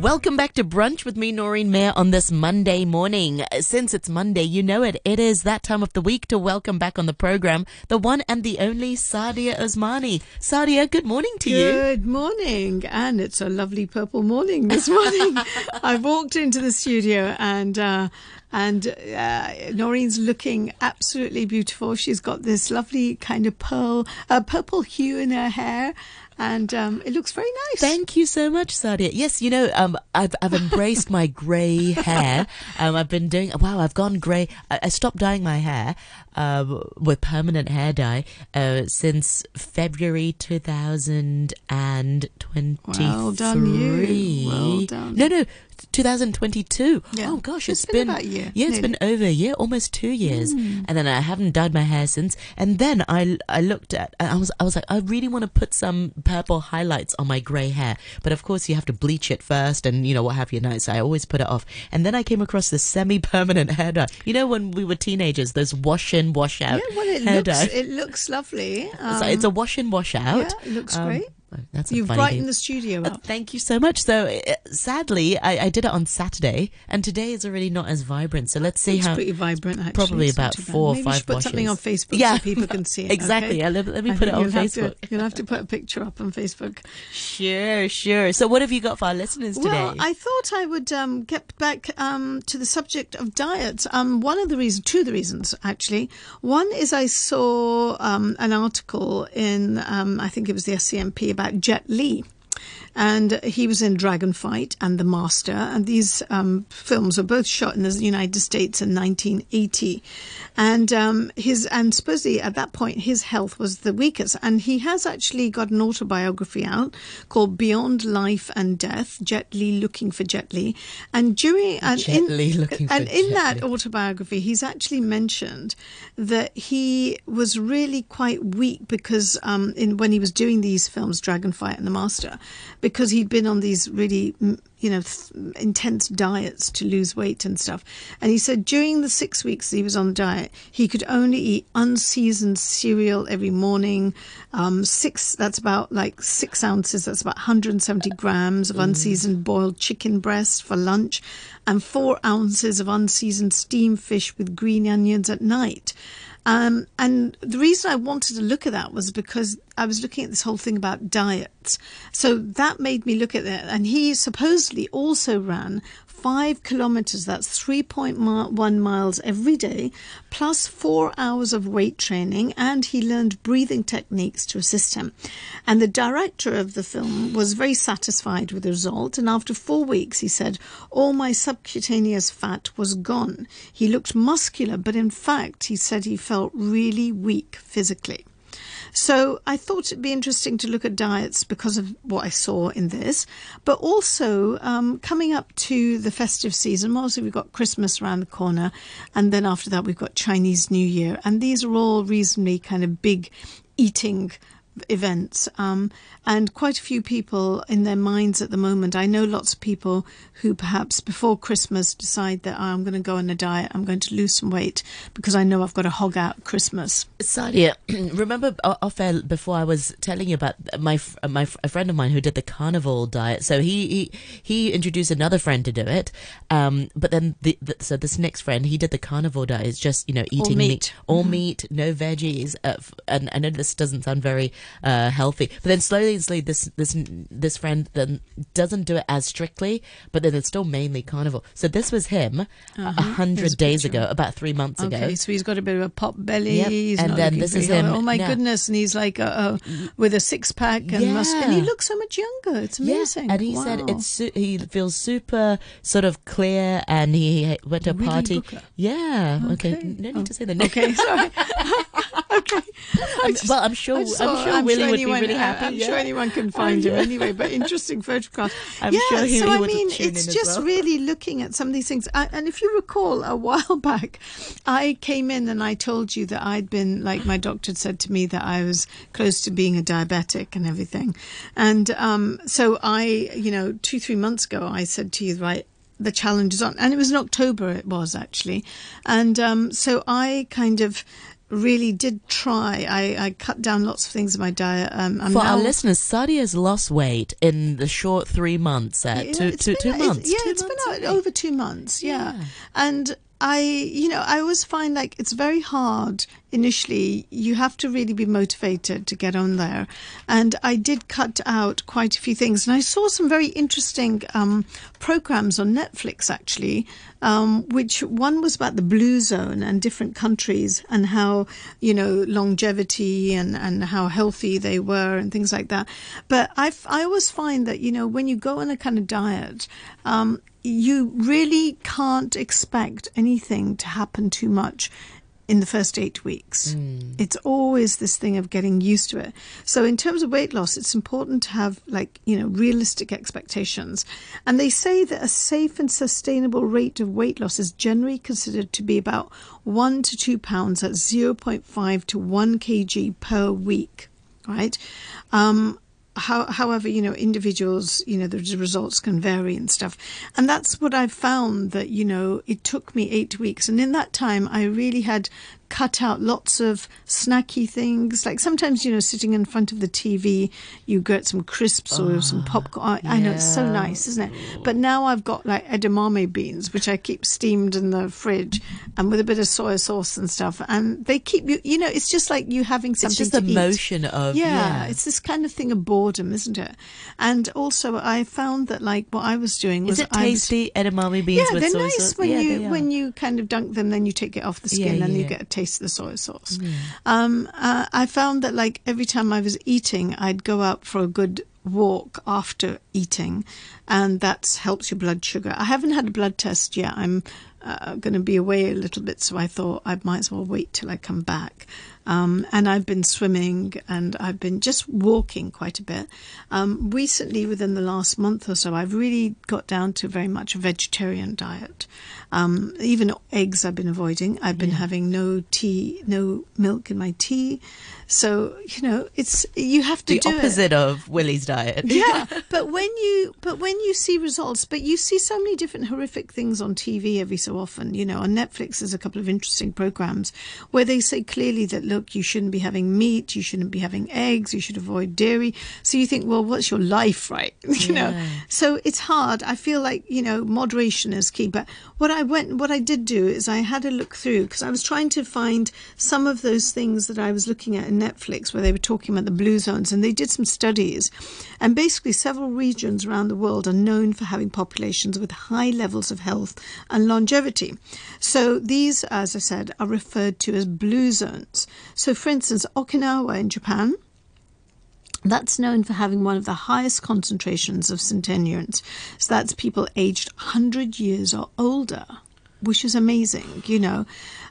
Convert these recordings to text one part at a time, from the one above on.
Welcome back to Brunch with me, Noreen Mayer, on this Monday morning. Since it's Monday, you know it. It is that time of the week to welcome back on the program the one and the only Saadia Usmani. Saadia, good morning to you. Good morning. And it's a lovely purple morning this morning. I walked into the studio and, uh, and uh, Noreen's looking absolutely beautiful. She's got this lovely kind of pearl, uh, purple hue in her hair, and um, it looks very nice. Thank you so much, Saadia. Yes, you know, um, I've I've embraced my grey hair. Um, I've been doing wow. I've gone grey. I, I stopped dyeing my hair uh, with permanent hair dye uh, since February 2023. Well done, you. Well done. No, no, 2022. Yeah. Oh gosh, it's it's been a year, Yeah, it's nearly. been over a year, almost two years, Hmm. and then I haven't dyed my hair since. And then I I looked at I was I was like I really want to put some purple highlights on my grey hair, but of course you have to bleach it first, and you know what have you. Nice, I always put it off. And then I came across this semi-permanent hair dye. You know when we were teenagers, those wash in, wash out Yeah, well, it looks it looks lovely. Um, so it's a wash in, wash out. yeah, it looks Um, great. That's a You've brightened the studio Uh, up. Thank you so much. So, uh, sadly, I, I did it on Saturday, and today is already not as vibrant. So let's see It's how. pretty vibrant, actually. probably It's about four or Maybe five should put something on. Facebook Yeah. so people can see it. Exactly. okay? Yeah, let- let me I put it on have to- Facebook. you'll have to put a picture up on Facebook. Sure, sure. So, what have you got for our listeners today? Well, I thought I would um, get back um, to the subject of diet. Um, one of the reasons, two of the reasons actually. One is I saw um, an article in, um, I think it was the SCMP about Jet Li. And he was in Dragonfight and The Master, and these um, films were both shot in the United States in 1980. And um, his and supposedly at that point his health was the weakest, and he has actually got an autobiography out called Beyond Life and Death: Jet Li Looking for Jet Li. And during and Jet in, Li Looking for and in that autobiography, he's actually mentioned that he was really quite weak because um, in when he was doing these films, Dragonfight and The Master, because he'd been on these really mm, you know th- intense diets to lose weight and stuff. And he said during the six weeks he was on diet, he could only eat unseasoned cereal every morning. Um, six that's about like six ounces. That's about 170 grams of unseasoned boiled chicken breast for lunch, and four ounces of unseasoned steamed fish with green onions at night. Um, and the reason I wanted to look at that was because I was looking at this whole thing about diets. So that made me look at that. And he supposedly also ran five kilometers, that's 3.1 miles every day, plus four hours of weight training. And he learned breathing techniques to assist him. And the director of the film was very satisfied with the result. And after four weeks, he said, All my subcutaneous fat was gone. He looked muscular, but in fact, he said he felt really weak physically. So I thought it'd be interesting to look at diets because of what I saw in this, but also um, coming up to the festive season. Obviously, we've got Christmas around the corner, and then after that, we've got Chinese New Year, and these are all reasonably kind of big eating events um, and quite a few people in their minds at the moment i know lots of people who perhaps before christmas decide that "Oh, i'm going to go on a diet i'm going to lose some weight because i know i've got to hog out christmas Saadia, remember off air before I was telling you about my my a friend of mine who did the carnivore diet. So he he, he introduced another friend to do it. Um, but then the, the so this next friend he did the carnivore diet. It's just you know eating meat. all meat, no veggies. Uh, and I know this doesn't sound very uh, healthy, but then slowly and slowly this this this friend then doesn't do it as strictly, but then it's still mainly carnivore. So this was him a Here's a hundred days ago, about three months ago. Okay, so he's got a bit of a pop belly. Yep, and then this is him hot. Oh my now. goodness! And he's like uh, uh, with a six pack and mus- and he looks so much younger. It's amazing. Yeah, and he said it's su- he feels super sort of clear, and he went to a party. Booker. Yeah, okay. Okay. No need Oh, to say the name. Okay, sorry. okay. I'm- well, I'm sure. I I'm sure Willie would anyone, be really uh, happy. I'm yeah. sure anyone can find him anyway, but interesting photographs. I'm yeah, sure he- so I mean, it's just well. really looking at some of these things. I, and if you recall, a while back, I came in and I told you that I'd been, like my doctor had said to me, that I was close to being a diabetic and everything. And um, so I, you know, two, three months ago, I said to you, right, the challenge is on. And it was in October, it was actually. And um, so I kind of really did try. I, I cut down lots of things in my diet. Um, I'm For our now- listeners, Saadia has lost weight in the short three months. At Yeah, two, been two months. Yeah, Two it's months been over two months. Yeah. Yeah. and I, you know, I always find like it's very hard initially. You have to really be motivated to get on there, and I did cut out quite a few things, and I saw some very interesting um, programs on Netflix actually. Um, which one was about the blue zone and different countries and how you know longevity and and how healthy they were and things like that. But I I always find that you know when you go on a kind of diet, um, you really can't expect anything to happen too much in the first eight weeks. It's always this thing of getting used to it. So, in terms of weight loss, it's important to have, like, you know, realistic expectations. And they say that a safe and sustainable rate of weight loss is generally considered to be about one to two pounds at 0.5 to 1 kg per week, right? Um, how, however, you know, individuals, you know, the results can vary and stuff. And that's what I've found that, you know, it took me eight weeks. And in that time, I really had cut out lots of snacky things. Like sometimes, you know, sitting in front of the TV, you get some crisps or ah, some popcorn. I, I know it's so nice, isn't it? But now I've got like edamame beans, which I keep steamed in the fridge and with a bit of soy sauce and stuff. And they keep you, you know, it's just like you having something It's just the eat. motion of Yeah, yeah. it's this kind of thing of boredom, isn't it? And also, I found that like what I was doing was Is it I was- tasty edamame beans yeah, with they're soy nice sauce? when yeah, you when you kind of dunk them, then you take it off the skin, Yeah, and you get a taste the soy sauce. Um, uh, I found that like every time I was eating, I'd go out for a good walk after eating, and that helps your blood sugar. I haven't had a blood test yet. I'm uh, going to be away a little bit, so I thought I might as well wait till I come back. Um, and I've been swimming and I've been just walking quite a bit. Um, recently, within the last month or so, I've really got down to very much a vegetarian diet. Um, even eggs I've been avoiding. I've been having no tea, no milk in my tea. So you know, it's you have to the do it. opposite of Willie's diet. yeah. But when you but when you see results but you see so many different horrific things on tv every so often you know on netflix there's a couple of interesting programs where they say clearly that look you shouldn't be having meat you shouldn't be having eggs you should avoid dairy. So you think well what's your life right? You know? So it's hard. I feel like you know moderation is key. But what i went what i did do is i had a look through because i was trying to find some of those things that i was looking at in netflix where they were talking about the blue zones and they did some studies. And basically several regions around the world are known for having populations with high levels of health and longevity. So these as i said are referred to as blue zones. So for instance okinawa in japan that's known for having one of the highest concentrations of centenarians. So that's people aged 100 years or older, which is amazing, you know.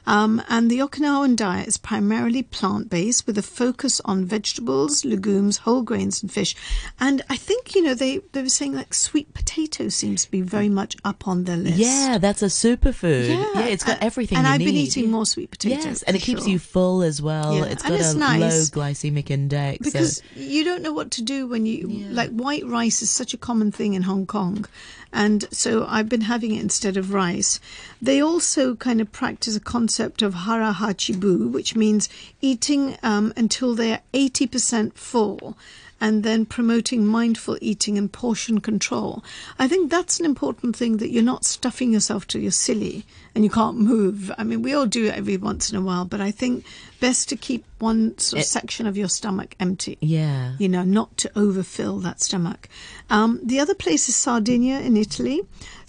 Um, and the Okinawan diet is primarily plant based with a focus on vegetables, legumes, whole grains, and fish. And I think, you know, they, they were saying like sweet potato seems to be very much up on their list. Yeah, that's a superfood. Yeah, it's got and- everything And I've been eating more sweet potatoes. Yes, and it keeps sure. you full as well. Yeah, It's and got it's a nice. low glycemic index. so- because you don't know what to do when you like white rice is such a common thing in Hong Kong and so I've been having it instead of rice. They also kind of practice a concept of hara hachi bu which means eating um, until they're 80% full and then promoting mindful eating and portion control. I think that's an important thing that you're not stuffing yourself till you're silly and you can't move. I mean, we all do it every once in a while, but I think best to keep one sort of It- section of your stomach empty. yeah. You know, not to overfill that stomach. Um, the other place is Sardinia in Italy.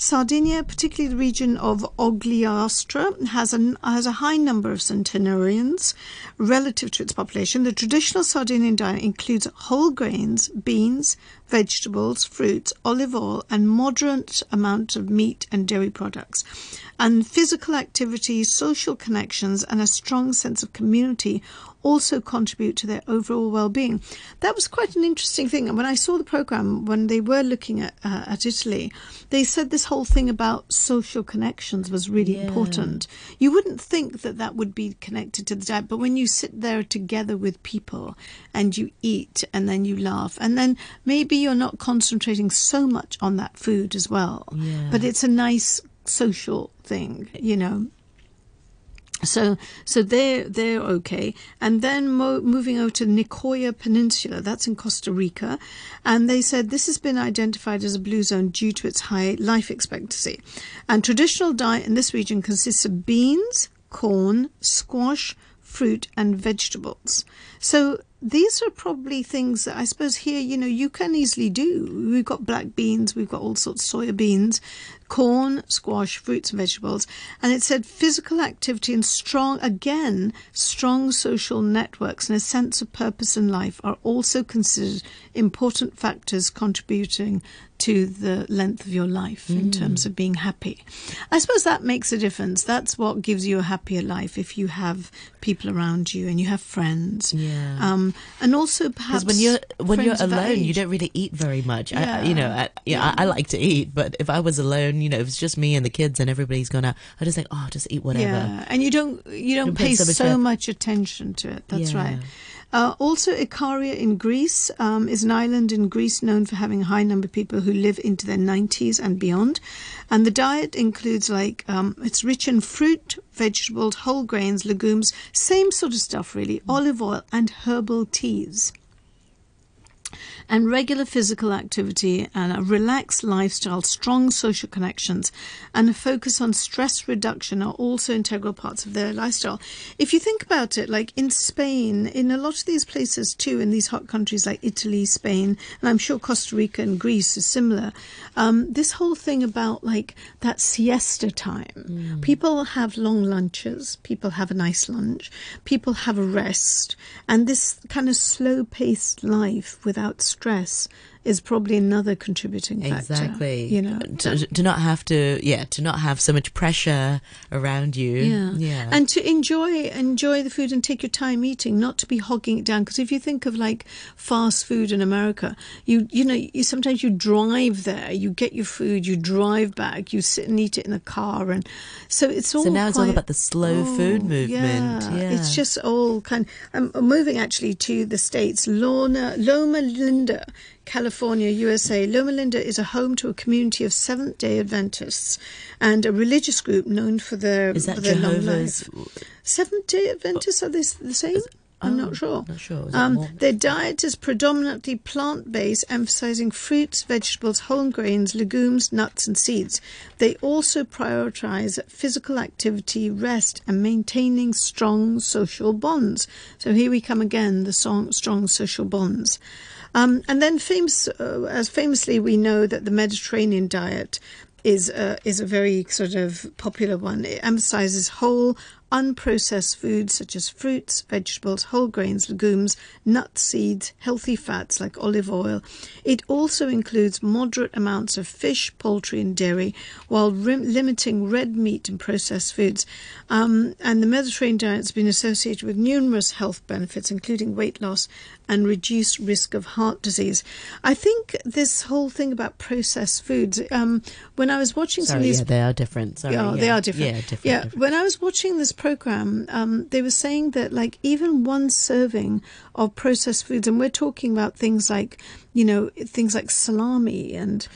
Sardinia, particularly the region of Ogliastra, has a, has a high number of centenarians relative to its population. The traditional Sardinian diet includes whole grains, beans, vegetables, fruits, olive oil, and moderate amounts of meat and dairy products. And physical activity, social connections, and a strong sense of community also contribute to their overall well-being. That was quite an interesting thing. And when I saw the program, when they were looking at uh, at Italy, they said this whole thing about social connections was really Yeah. important. You wouldn't think that that would be connected to the diet, but when you sit there together with people and you eat and then you laugh, and then maybe you're not concentrating so much on that food as well, Yeah. but it's a nice social thing, you know. So, so they're they're okay, and then mo- moving over to Nicoya Peninsula, that's in Costa Rica, and they said this has been identified as a blue zone due to its high life expectancy, and traditional diet in this region consists of beans, corn, squash, fruit, and vegetables. So these are probably things that I suppose here, you know, you can easily do. We've got black beans, we've got all sorts of soya beans, corn, squash, fruits, and vegetables. And it said physical activity and strong, again, strong social networks and a sense of purpose in life are also considered important factors contributing to the length of your life in terms of being happy. I suppose that makes a difference. That's what gives you a happier life if you have people around you and you have friends. Yeah. Um, and also perhaps when you're when you're friends of that alone, you don't really eat very much. I, Yeah. you know, I, yeah, I, I like to eat, but if I was alone, you know, if it's just me and the kids and everybody's gone out, I just think, oh, just eat whatever. Yeah, and you don't you don't Don't pay so so much much, attention to it. That's Yeah. right. Uh, also, Ikaria in Greece um, is an island in Greece known for having a high number of people who live into their 90s and beyond. And the diet includes like um, it's rich in fruit, vegetables, whole grains, legumes, same sort of stuff really, olive oil and herbal teas and regular physical activity and a relaxed lifestyle, strong social connections, and a focus on stress reduction are also integral parts of their lifestyle. If you think about it, like in Spain, in a lot of these places too, in these hot countries like Italy, Spain, and I'm sure Costa Rica and Greece is similar, um, this whole thing about like that siesta time. People have long lunches, people have a nice lunch, people have a rest, and this kind of slow paced life without stress is probably another contributing factor. Exactly. You know. to, to not have to, yeah, to not have so much pressure around you. Yeah. yeah. And to enjoy enjoy the food and take your time eating, not to be hogging it down. Because if you think of like fast food in America, you you know you sometimes you drive there, you get your food, you drive back, you sit and eat it in the car, and so it's all. so now it's all about the slow oh, food Oh, movement. Yeah, Yeah. it's just all kind. I'm moving actually to the states. Lorna, Loma Linda, California, USA. Loma Linda is a home to a community of Seventh Day Adventists and a religious group known for their Is that for their long life. Seventh Day Adventists are they the same? I'm Oh, not sure. not sure. Um, their diet is predominantly plant based, emphasizing fruits, vegetables, whole grains, legumes, nuts, and seeds. They also prioritize physical activity, rest, and maintaining strong social bonds. So here we come again the song, strong social bonds. Um, and then, famous, uh, as famously, we know that the Mediterranean diet is uh, is a very sort of popular one. It emphasizes whole, unprocessed foods such as fruits, vegetables, whole grains, legumes, nuts, seeds, healthy fats like olive oil. It also includes moderate amounts of fish, poultry, and dairy, while rim- limiting red meat and processed foods. Um, and the Mediterranean diet has been associated with numerous health benefits, including weight loss and reduced risk of heart disease. I think this whole thing about processed foods. Um, when I was watching some of Sorry, these yeah, they are different. Sorry, yeah, they are different. Yeah, different. Yeah, different. when I was watching this program, um, they were saying that like even one serving of processed foods, and we're talking about things like you know things like salami and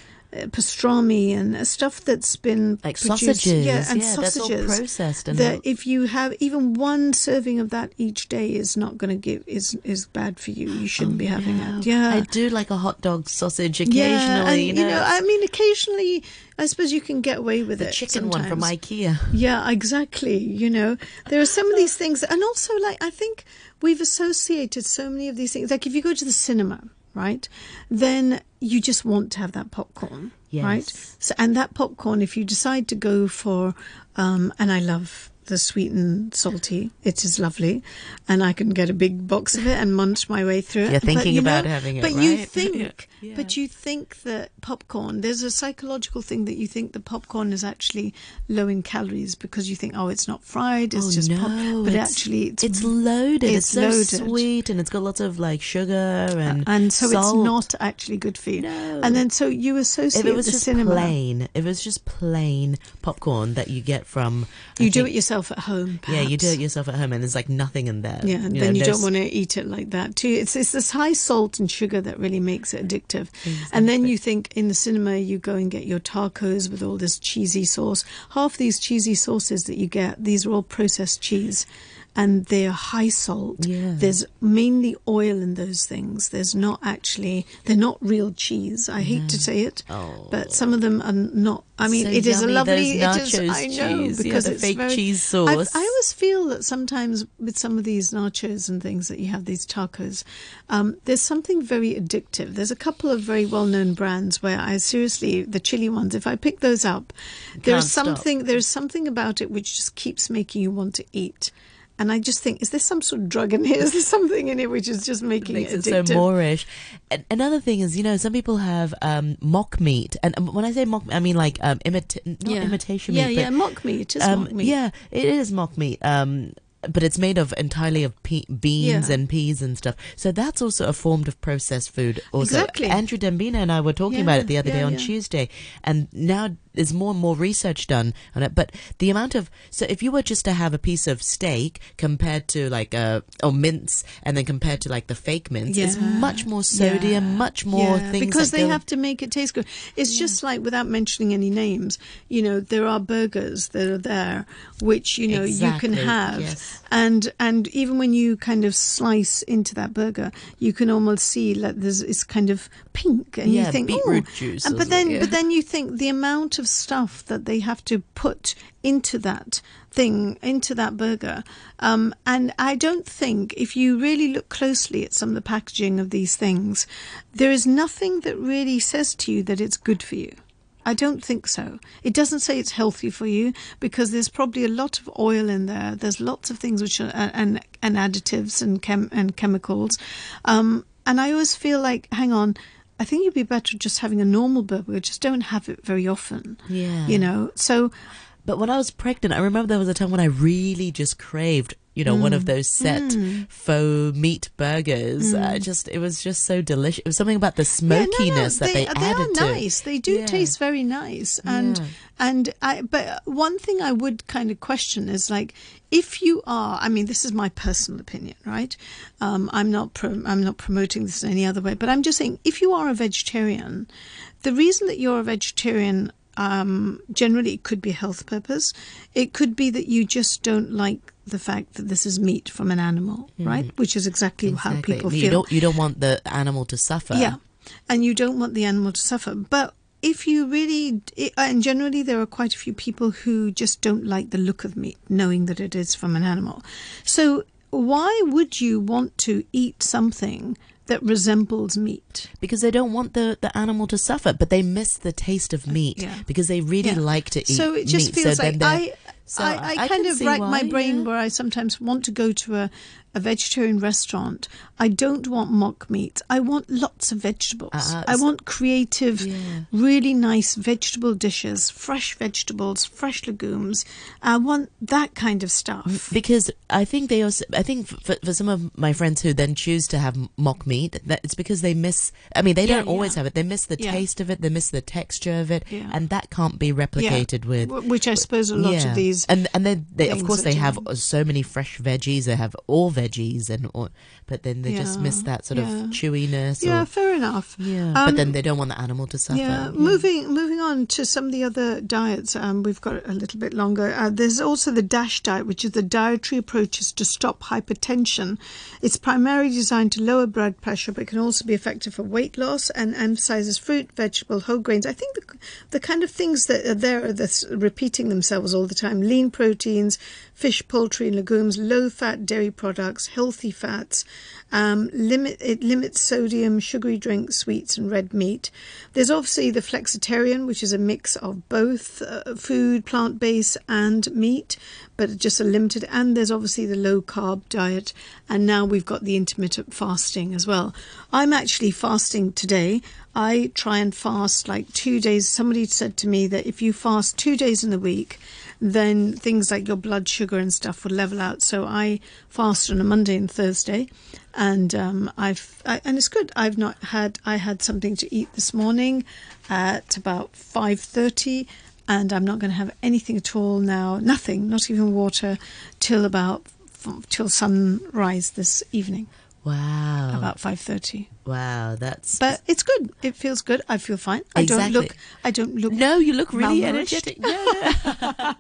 pastrami and stuff that's been Like produced- sausages. yeah, and Yeah, that's all processed and that all- if you have even one serving of that each day is not going to give is is bad for you. You shouldn't oh, be having No. it. Yeah, I do like a hot dog sausage occasionally. yeah, and, you know, I mean, occasionally, I suppose you can get away with the it. chicken one from. IKEA. Yeah, exactly. You know, there are some of these things, and also, like, I think we've associated so many of these things. Like, if you go to the cinema, right, then you just want to have that popcorn, right? So, and that popcorn, if you decide to go for, um, and I love the sweet and salty, it is lovely, and I can get a big box of it and munch my way through it. You're But, thinking you about know, having it, but you think, Yeah. but you think that popcorn. There's a psychological thing that you think the popcorn is actually low in calories because you think, oh, it's not fried, it's oh just no, pop. But it's, actually, it's, it's loaded. It's, it's so loaded. sweet and it's got lots of like sugar and uh, and so salt. it's not actually good for you. No. And then so you associate If it was the just cinema. plain, if it was just plain popcorn that you get from, I You do think- it yourself yourself at home. Yeah, you do it yourself at home, and there's like nothing in there. Yeah, and You then know, you don't want to eat it like that too. It's it's this high salt and sugar that really makes it addictive. And then you think in the cinema you go and get your tacos with all this cheesy sauce. Half these cheesy sauces that you get, these are all processed cheese. And they're high salt. Yeah. There's mainly oil in those things. There's not actually, they're not real cheese. I hate to say it, Oh. but some of them are not. I mean, So it is a lovely. it is, I know cheese. Yeah, because the it's fake very, cheese I've- I always feel that sometimes with some of these nachos and things that you have these tacos, um, there's something very addictive. There's a couple of very well-known brands where I seriously the chili ones. If I pick those up, there's stop. something there's something about it which just keeps making you want to eat. And I just think, is there some sort of drug in here? Is there something in it which is just making makes it it so? moreish. And another thing is, you know, some people have um, mock meat, and um, when I say mock, I mean like um, imita- not yeah. imitation yeah, meat, yeah, but mock meat. It is um, mock meat. yeah, it is mock meat. Um, but it's made of entirely of pe- beans Yeah. and peas and stuff. So that's also a form of processed food. Also, Exactly. Andrew Dembina and I were talking about it the other day on yeah. Tuesday, and now there's more and more research done on it. But the amount of so if you were just to have a piece of steak compared to like a or mince, and then compared to like the fake mince, it's much more sodium, Yeah. much more Yeah, things because they go- have to make it taste good. It's just like without mentioning any names, you know, there are burgers that are there which you know you can have, yes. And and even when you kind of slice into that burger, you can almost see that there's it's kind of pink, and Yeah, you think beetroot oh, juice and but then something, but then you think the amount of stuff that they have to put into that thing into that burger um, and i don't think if you really look closely at some of the packaging of these things there is nothing that really says to you that it's good for you I don't think so. It doesn't say it's healthy for you because there's probably a lot of oil in there. There's lots of things which are and and additives and chem and chemicals. Um, and I always feel like, hang on, I think you'd be better just having a normal burger. Just don't have it very often. Yeah. You know. So But when I was pregnant, I remember there was a time when I really just craved, you know, one Mm. of those set faux meat burgers. I just, it was just so delicious. It was something about the Mm. Yeah, no, no, smokiness that they, they added are to. nice. They do Yeah. taste very nice, and Yeah. and I. But one thing I would kind of question is like if you are. I mean, this is my personal opinion, right? Um, I'm not. Pro- I'm not promoting this in any other way, but I'm just saying if you are a vegetarian, the reason that you're a vegetarian. Um, generally, it could be a health purpose. It could be that you just don't like the fact that this is meat from an animal, right? Which is exactly, how Mm. Exactly. people you feel. don't, you don't want the animal to suffer. Yeah, and you don't want the animal to suffer. But if you really, and generally there are quite a few people who just don't like the look of meat, knowing that it is from an animal. So why would you want to eat something that resembles meat? Because they don't want the, the animal to suffer, but they miss the taste of meat yeah. because they really Yeah. like to eat So it just meat. feels so like I, so I, I, I kind of rack my brain yeah. where I sometimes want to go to a, a vegetarian restaurant. I don't want mock meat. I want lots of vegetables. Uh, I want creative, Yeah. really nice vegetable dishes, fresh vegetables, fresh legumes. I want that kind of stuff. because I think they also I think for, for some of my friends who then choose to have mock meat that it's because they miss I mean they Yeah, don't always yeah. have it they miss the taste of it they miss the texture of it and that can't be replicated with Which I suppose a lot of these. and and then they of course they have so many fresh veggies they have all veggies and all, but then they just miss that sort yeah. of chewiness Yeah, or fair enough. yeah Um, but then they don't want the animal to suffer Yeah, moving moving on to some of the other diets. Um, we've got a little bit longer. Uh, there's also the DASH diet, which is the dietary approaches to stop hypertension. It's primarily designed to lower blood pressure, but can also be effective for weight loss and emphasizes fruit, vegetable, whole grains. I think the the kind of things that are there are this repeating themselves all the time: lean proteins, fish, poultry, and legumes, low fat dairy products, healthy fats. Um, limit it limits sodium, sugary drinks, sweets, and red meat. There's obviously the flexitarian, which is a mix of both uh, food, plant based, and meat, but just a limited. And there's obviously the low carb diet, and now we've got the intermittent fasting as well. I'm actually fasting today. I try and fast like two days. Somebody said to me that if you fast two days in the week, then things like your blood sugar and stuff would level out. So I fast on a Monday and Thursday, and um, I've I, and it's good. I've not had I had something to eat this morning at about five thirty. And I'm not going to have anything at all now, nothing, not even water, till about till sunrise this evening. Wow. About five thirty. Wow, that's. But it's good. It feels good. I feel fine. I don't look. I don't look. no, you look really energetic. No,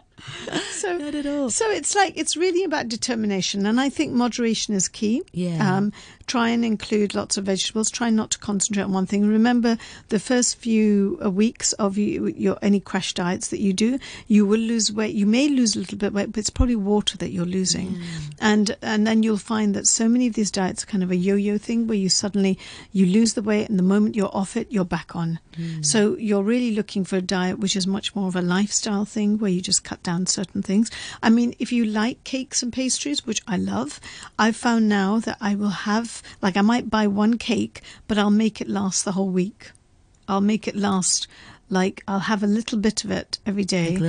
so not at all. So it's like it's really about determination, and I think moderation is key. Yeah. Um, try and include lots of vegetables. Try not to concentrate on one thing. Remember, the first few uh, weeks of you, your any crash diets that you do, you will lose weight. You may lose a little bit weight, but it's probably water that you're losing, Mm. and and then you'll find that so many of these diets are kind of a yo-yo thing where you suddenly you lose the weight, and the moment you're off it, you're back on. Mm. So you're really looking for a diet which is much more of a lifestyle thing where you just cut down certain things. I mean, if you like cakes and pastries, which I love, I've found now that I will have, like, I might buy one cake, but I'll make it last the whole week. I'll make it last. Like I'll have a little bit of it every day a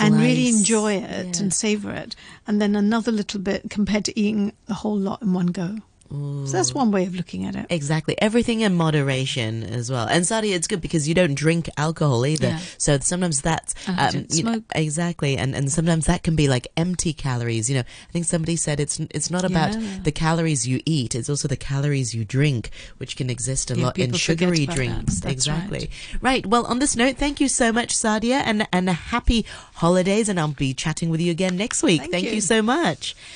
and really enjoy it Yeah. and savor it, and then another little bit compared to eating the whole lot in one go. So that's one way of looking at it. Exactly. Everything in moderation as well. And Saadia, it's good because you don't drink alcohol either. Yeah. So sometimes that's um, you know, exactly, and and sometimes that can be like empty calories. You know, I think somebody said it's it's not about Yeah. the calories you eat; it's also the calories you drink, which can exist a Yeah, lot in sugary that. drinks. That's exactly. Right. Well, on this note, thank you so much, Saadia, and and happy holidays. And I'll be chatting with you again next week. Thank thank you. you so much.